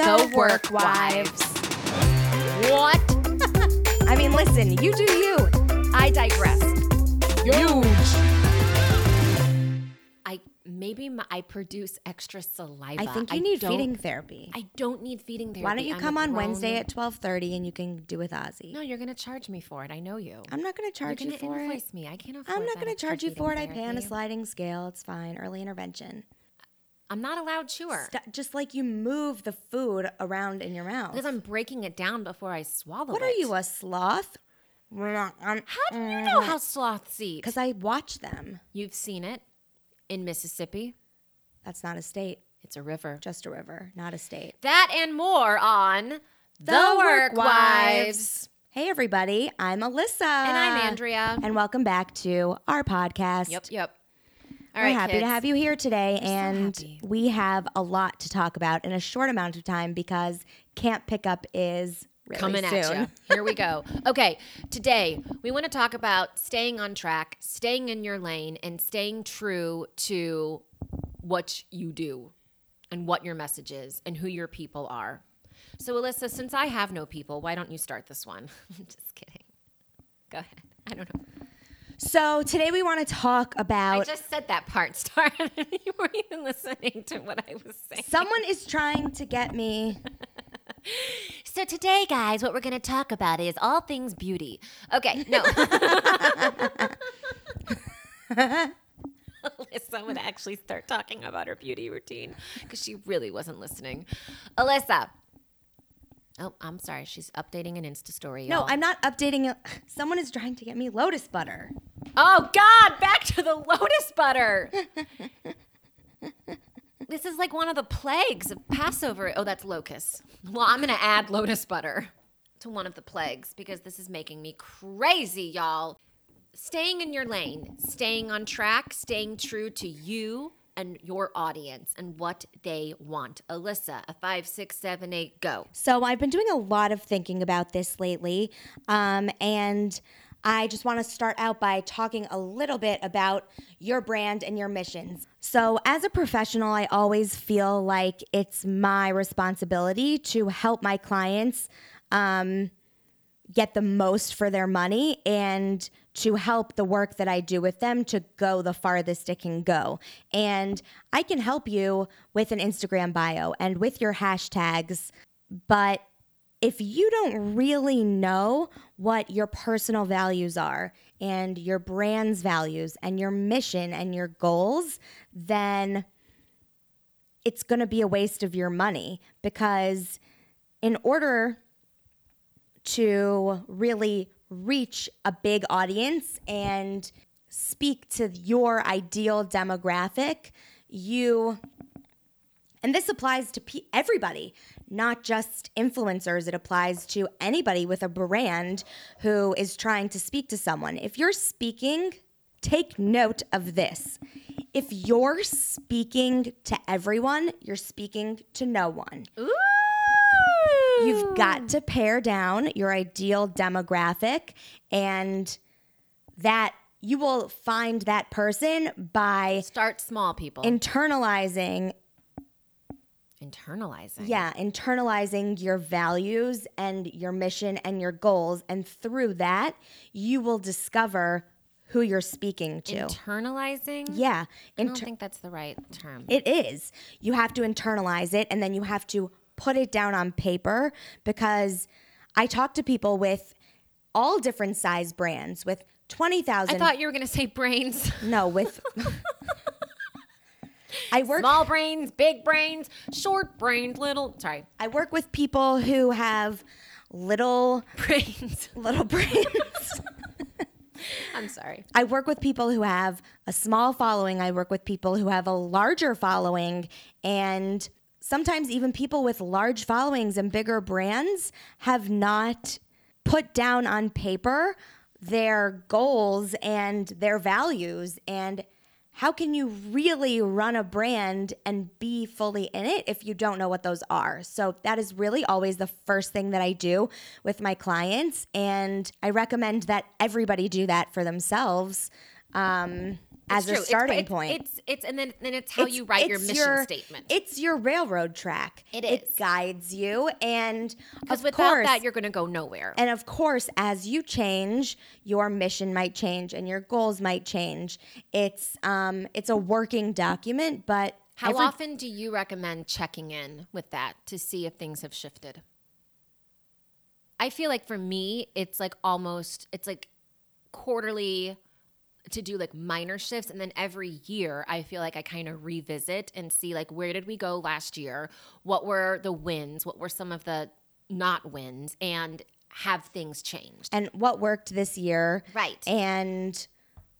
The Work Wives. What? I mean, listen, you do you. I digress. Huge. I maybe my, I produce extra saliva. I think you need feeding therapy. I don't need feeding therapy. Why don't you I'm come on Wednesday at 12:30 and you can do with Ozzy? No, you're gonna charge me for it. I know you. I'm not going to charge you're you gonna for it. me. I can't afford. I'm not to charge you for it. I pay on a sliding scale. It's fine. Early intervention. I'm not a loud chewer St- just like you move the food around in your mouth. because I'm breaking it down before I swallow What it. What are you, a sloth? How do you know how sloths eat? Because I watch them. You've seen it in Mississippi. That's not a state, It's a river. just a river, not a state. That and more on The, Work Wives. Hey, everybody. I'm Alyssa. And I'm Andrea. And welcome back to our podcast. Yep, yep. All We're right, happy kids. to have you here today, so and happy. we have a lot to talk about in a short amount of time because Camp Pickup is really coming soon. at you. Here we go. Okay, today we want to talk about staying on track, staying in your lane, and staying true to what you do and what your message is and who your people are. So, Alyssa, since I have no people, why don't you start this one? I'm just kidding. Go ahead. I don't know. So today we want to talk about. I just said that part started. you weren't even listening to what I was saying. someone is trying to get me. So today, guys, what we're going to talk about is all things beauty. Okay, no. Alyssa would actually start talking about her beauty routine because she really wasn't listening. Alyssa. Oh, I'm sorry. She's updating an Insta story. No, y'all. I'm not updating. it. Someone is trying to get me lotus butter. Oh God! Back to the lotus butter. this is like one of the plagues of Passover. Oh, that's locusts. Well, I'm gonna add lotus butter to one of the plagues because this is making me crazy, y'all. Staying in your lane, staying on track, staying true to you and your audience and what they want. Alyssa, a five, six, seven, eight, go. So I've been doing a lot of thinking about this lately, um, and I just want to start out by talking a little bit about your brand and your missions. So, as a professional, I always feel like it's my responsibility to help my clients um, get the most for their money and to help the work that I do with them to go the farthest it can go. And I can help you with an Instagram bio and with your hashtags, but if you don't really know what your personal values are and your brand's values and your mission and your goals, then it's going to be a waste of your money because in order to really reach a big audience and speak to your ideal demographic, you and this applies to everybody, not just influencers. It applies to anybody with a brand who is trying to speak to someone. If you're speaking, take note of this. If you're speaking to everyone, you're speaking to no one. Ooh. You've got ah. to pare down your ideal demographic, and that you will find that person by start small, people. internalizing Internalizing. Yeah, internalizing your values and your mission and your goals. And through that, you will discover who you're speaking to. Internalizing. yeah, I don't think that's the right term. it is. You have to internalize it and then you have to put it down on paper because I talk to people with all different size brands with 20,000. I thought you were going to say brains. no, with. I work Small brains, big brains, short brains, little. Sorry. I work with people who have little Brains. little brains. I'm sorry. I work with people who have a small following. I work with people who have a larger following. And sometimes even people with large followings and bigger brands have not put down on paper their goals and their values. And how can you really run a brand and be fully in it if you don't know what those are? So, that is really always the first thing that I do with my clients. And I recommend that everybody do that for themselves. Um, as a starting it's, point. It's it's and then then it's how It's- you write your mission your- statement. It's your railroad track. It It is. guides you, and Because without course, that, you're going to go nowhere. and of course, as you change, your mission might change, and your goals might change. It's um, it's a working document, but How every- often do you recommend checking in with that to see if things have shifted? I feel like for me, it's like almost it's like quarterly to do like minor shifts and then every year I feel like I kind of revisit and see like where did we go last year? What were the wins? What were some of the not wins and have things changed? and what worked this year, Right. and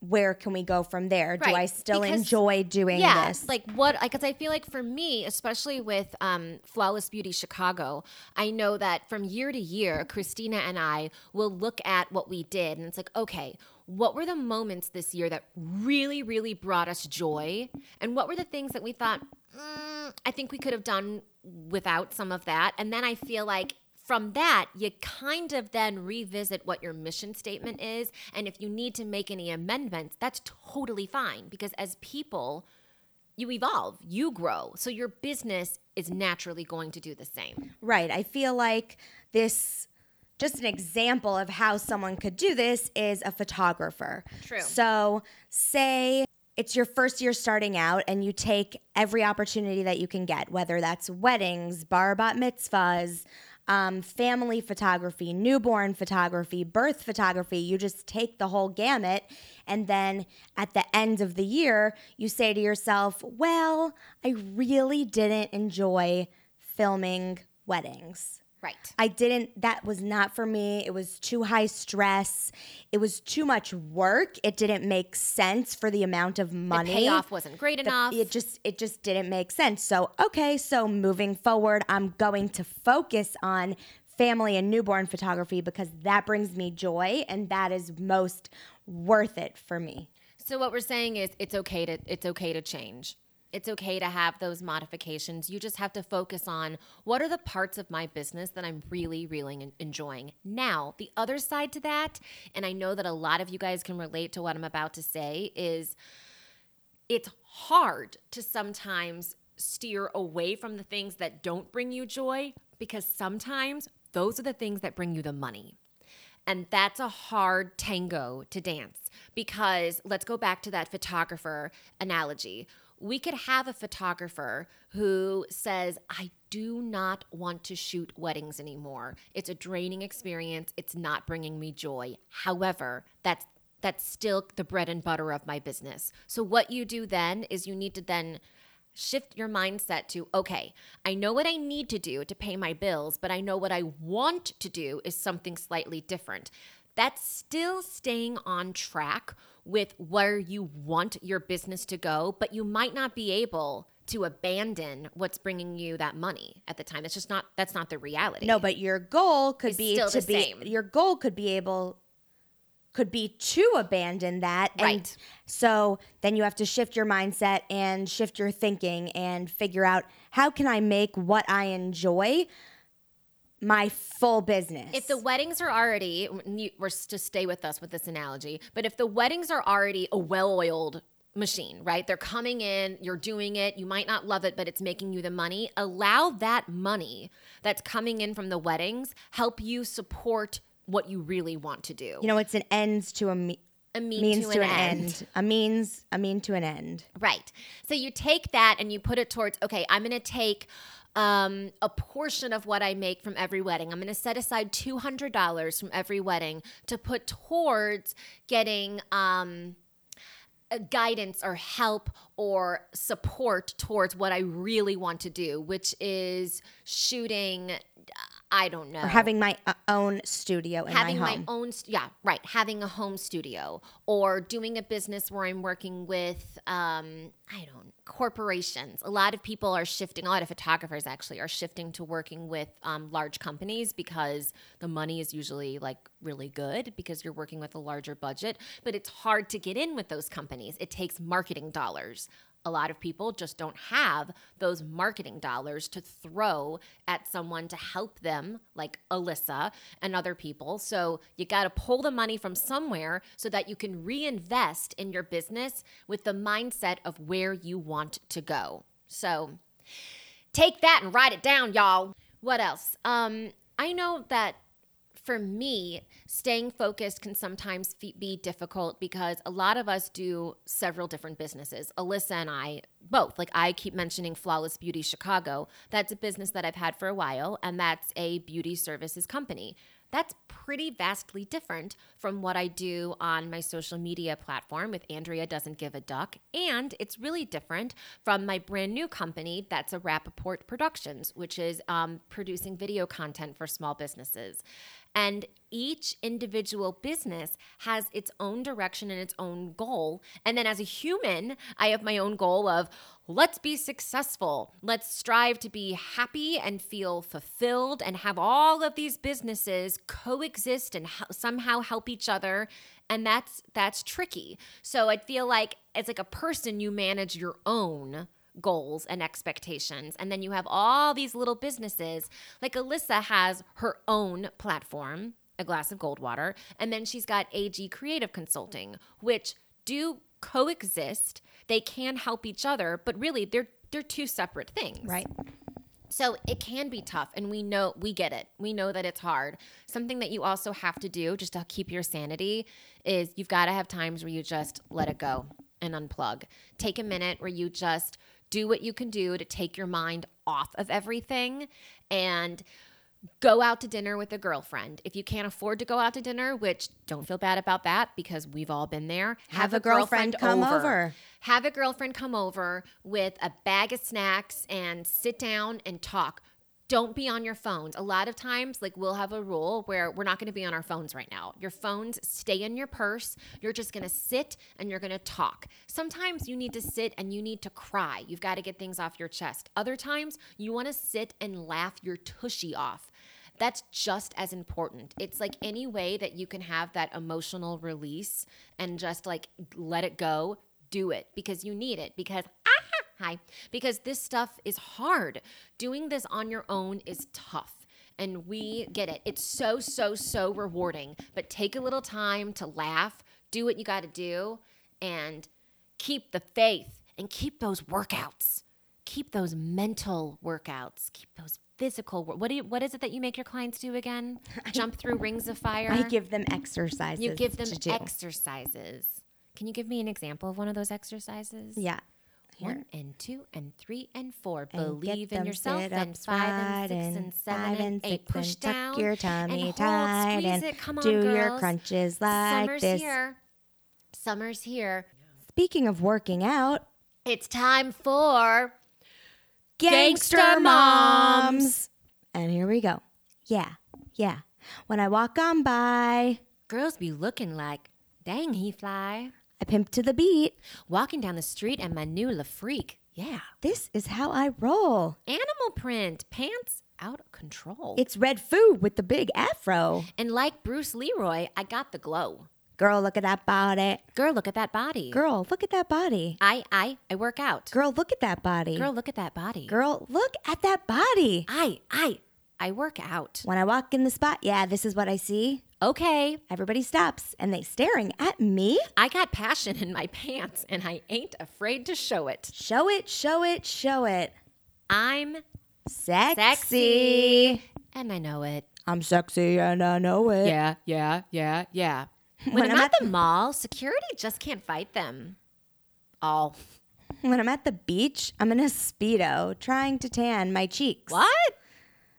where can we go from there? Do I still because- enjoy doing yeah, this? like what? Because I feel like for me, especially with um, Flawless Beauty Chicago, I know that from year to year, Christina and I will look at what we did, and it's like, okay, what were the moments this year that really, really brought us joy, and what were the things that we thought, mm, I think we could have done without some of that, and then I feel like from that, you kind of then revisit what your mission statement is. And if you need to make any amendments, that's totally fine because as people, you evolve, you grow. So your business is naturally going to do the same. Right. I feel like this just an example of how someone could do this is a photographer. True. So, say it's your first year starting out and you take every opportunity that you can get, whether that's weddings, bar bat mitzvahs, um, family photography, newborn photography, birth photography. You just take the whole gamut. And then at the end of the year, you say to yourself, well, I really didn't enjoy filming weddings. Right. I didn't, that was not for me. It was too high stress. It was too much work. It didn't make sense for the amount of money. The payoff wasn't great The- enough. It just it just didn't make sense. So, okay, so moving forward, I'm going to focus on family and newborn photography because that brings me joy and that is most worth it for me. So what we're saying is it's okay to it's okay to change. It's okay to have those modifications. You just have to focus on what are the parts of my business that I'm really really enjoying. Now, the other side to that, and I know that a lot of you guys can relate to what I'm about to say is it's hard to sometimes steer away from the things that don't bring you joy because sometimes those are the things that bring you the money. And that's a hard tango to dance because let's go back to that photographer analogy. We could have a photographer who says, I do not want to shoot weddings anymore. It's a draining experience. It's not bringing me joy. However, that's that's still the bread and butter of my business. So what you do then is you need to then shift your mindset to okay, I know what I need to do to pay my bills, but I know what I want to do is something slightly different. That's still staying on track with where you want your business to go, but you might not be able to abandon what's bringing you that money at the time. It's just not that's not the reality. No, but your goal could It's be still to the be same. your goal could be able could be to abandon that and Right. so then you have to shift your mindset and shift your thinking and figure out how can I make what I enjoy my full business. If the weddings are already, we're to stay with us with this analogy, but if the weddings are already a well oiled machine, right? They're coming in, you're doing it, you might not love it, but it's making you the money. Allow that money that's coming in from the weddings help you support what you really want to do. you know it's an ends to a me- a mean means to, to, an, an end. end. A means a mean to an end. Right. So you take that and you put it towards, okay, I'm going to take um, a portion of what I make from every wedding. I'm going to set aside $200 from every wedding to put towards getting um, guidance or help or support towards what I really want to do, which is shooting, I don't know. Or having my uh, own studio in having my my, own yeah right having a home studio or doing a business where i'm working with um i don't corporations. A lot of people are shifting a lot of photographers actually are shifting to working with um, large companies because the money is usually like really good because you're working with a larger budget but it's hard to get in with those companies. It takes marketing dollars A lot of people just don't have those marketing dollars to throw at someone to help them, like Alyssa and other people. So you got to pull the money from somewhere so that you can reinvest in your business with the mindset of where you want to go. So take that and write it down, y'all. What else? Um, I know that for me, staying focused can sometimes be difficult because a lot of us do several different businesses. Alyssa and I both. Like I keep mentioning Flawless Beauty Chicago. That's a business that I've had for a while, and that's a beauty services company. That's pretty vastly different from what I do on my social media platform with Andrea Doesn't Give a Duck. And it's really different from my brand new company that's a Rappaport Productions, which is um, producing video content for small businesses. And each individual business has its own direction and its own goal. And then as a human, I have my own goal of let's be successful. Let's strive to be happy and feel fulfilled and have all of these businesses coexist and somehow help each other. And that's that's tricky. So I feel like as like a person you manage your own goals and expectations. And then you have all these little businesses. Like Alyssa has her own platform, A Glass of Goldwater, and then she's got AG Creative Consulting, which do coexist. They can help each other, but really they're they're two separate things. Right. So it can be tough, and we know we get it. We know that it's hard. Something that you also have to do just to keep your sanity is you've got to have times where you just let it go and unplug. Take a minute where you just do what you can do to take your mind off of everything and go out to dinner with a girlfriend. If you can't afford to go out to dinner, which don't feel bad about that because we've all been there, have, have a, girlfriend, girlfriend come over. over. Have a girlfriend come over with a bag of snacks and sit down and talk don't be on your phones. A lot of times, like we'll have a rule where we're not going to be on our phones right now. Your phones stay in your purse. You're just going to sit and you're going to talk. Sometimes you need to sit and you need to cry. You've got to get things off your chest. Other times, you want to sit and laugh your tushy off. That's just as important. It's like any way that you can have that emotional release and just like let it go, do it because you need it. Because Hi. Because this stuff is hard. Doing this on your own is tough. And we get it. It's so, so, so rewarding. But take a little time to laugh, do what you got to do, and keep the faith and keep those workouts. Keep those mental workouts. Keep those physical what do you what is it that you make your clients do again jump through rings of fire i give them exercises you give them exercises can you give me an example of one of those exercises yeah here. One and two and three and four. And Believe in yourself. And five and six and seven and, eight. Push and down. Tuck your tummy and tight and it. Come on, do girls. your crunches like this. Summer's this. Here. Summer's here. Speaking of working out, it's time for Gangster, Gangster Moms. Moms. And here we go. Yeah, yeah. When I walk on by, girls be looking like, dang, he fly. I pimp to the beat. Walking down the street and my new La Freak. Yeah. This is how I roll. Animal print. Pants out of control. It's red Foo with the big afro. And like Bruce Leroy, I got the glow. Girl, look at that body. Girl, look at that body. Girl, look at that body. I I I work out. Girl, look at that body. Girl, look at that body. Girl, look at that body. I I I work out. When I walk in the spot, yeah, this is what I see. Okay. Everybody stops and they staring at me. I got passion in my pants and I ain't afraid to show it. Show it, show it, show it. I'm sexy. sexy. And I know it. I'm sexy and I know it. Yeah, yeah, yeah, yeah. When, when I'm, I'm, at, the mall, security just can't fight them. All. When I'm at the beach, I'm in a Speedo trying to tan my cheeks. What?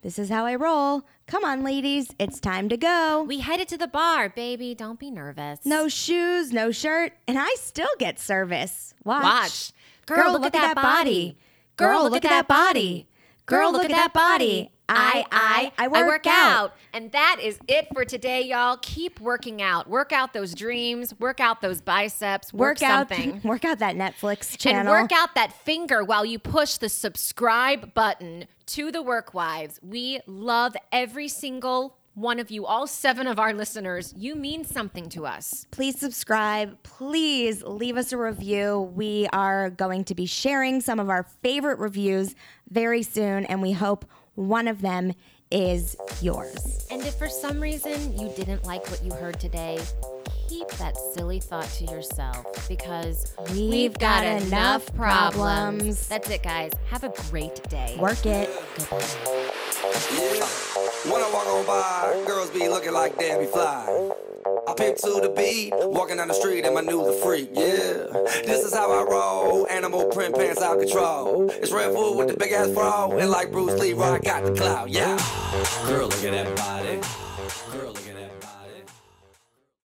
This is how I roll. Come on, ladies, it's time to go. We headed to the bar, baby. Don't be nervous. No shoes, no shirt, and I still get service. Watch. Watch. Girl, Girl look, look, at, that body. body. Girl, look, look at that body. Girl, look, look at that body. I, I, I work, I work out. out. And that is it for today, y'all. Keep working out. Work out those dreams. Work out those biceps. Work, work out, something. Work out that Netflix channel. And work out that finger while you push the subscribe button to the Work Wives. We love every single one of you, all seven of our listeners, you mean something to us. Please subscribe. Please leave us a review. We are going to be sharing some of our favorite reviews very soon, and we hope one of them is yours. And if for some reason you didn't like what you heard today, keep that silly thought to yourself because We've got enough problems. That's it, guys. Have a great day. Work it. Yeah. When I walk on by, girls be looking like Debbie Fly. I pimp to the beat, walking down the street and my new the freak, yeah. This is how I roll, animal print pants out control. It's Red Bull with the big ass bra, and like Bruce Lee, I got the clout, yeah. Girl, look at that body.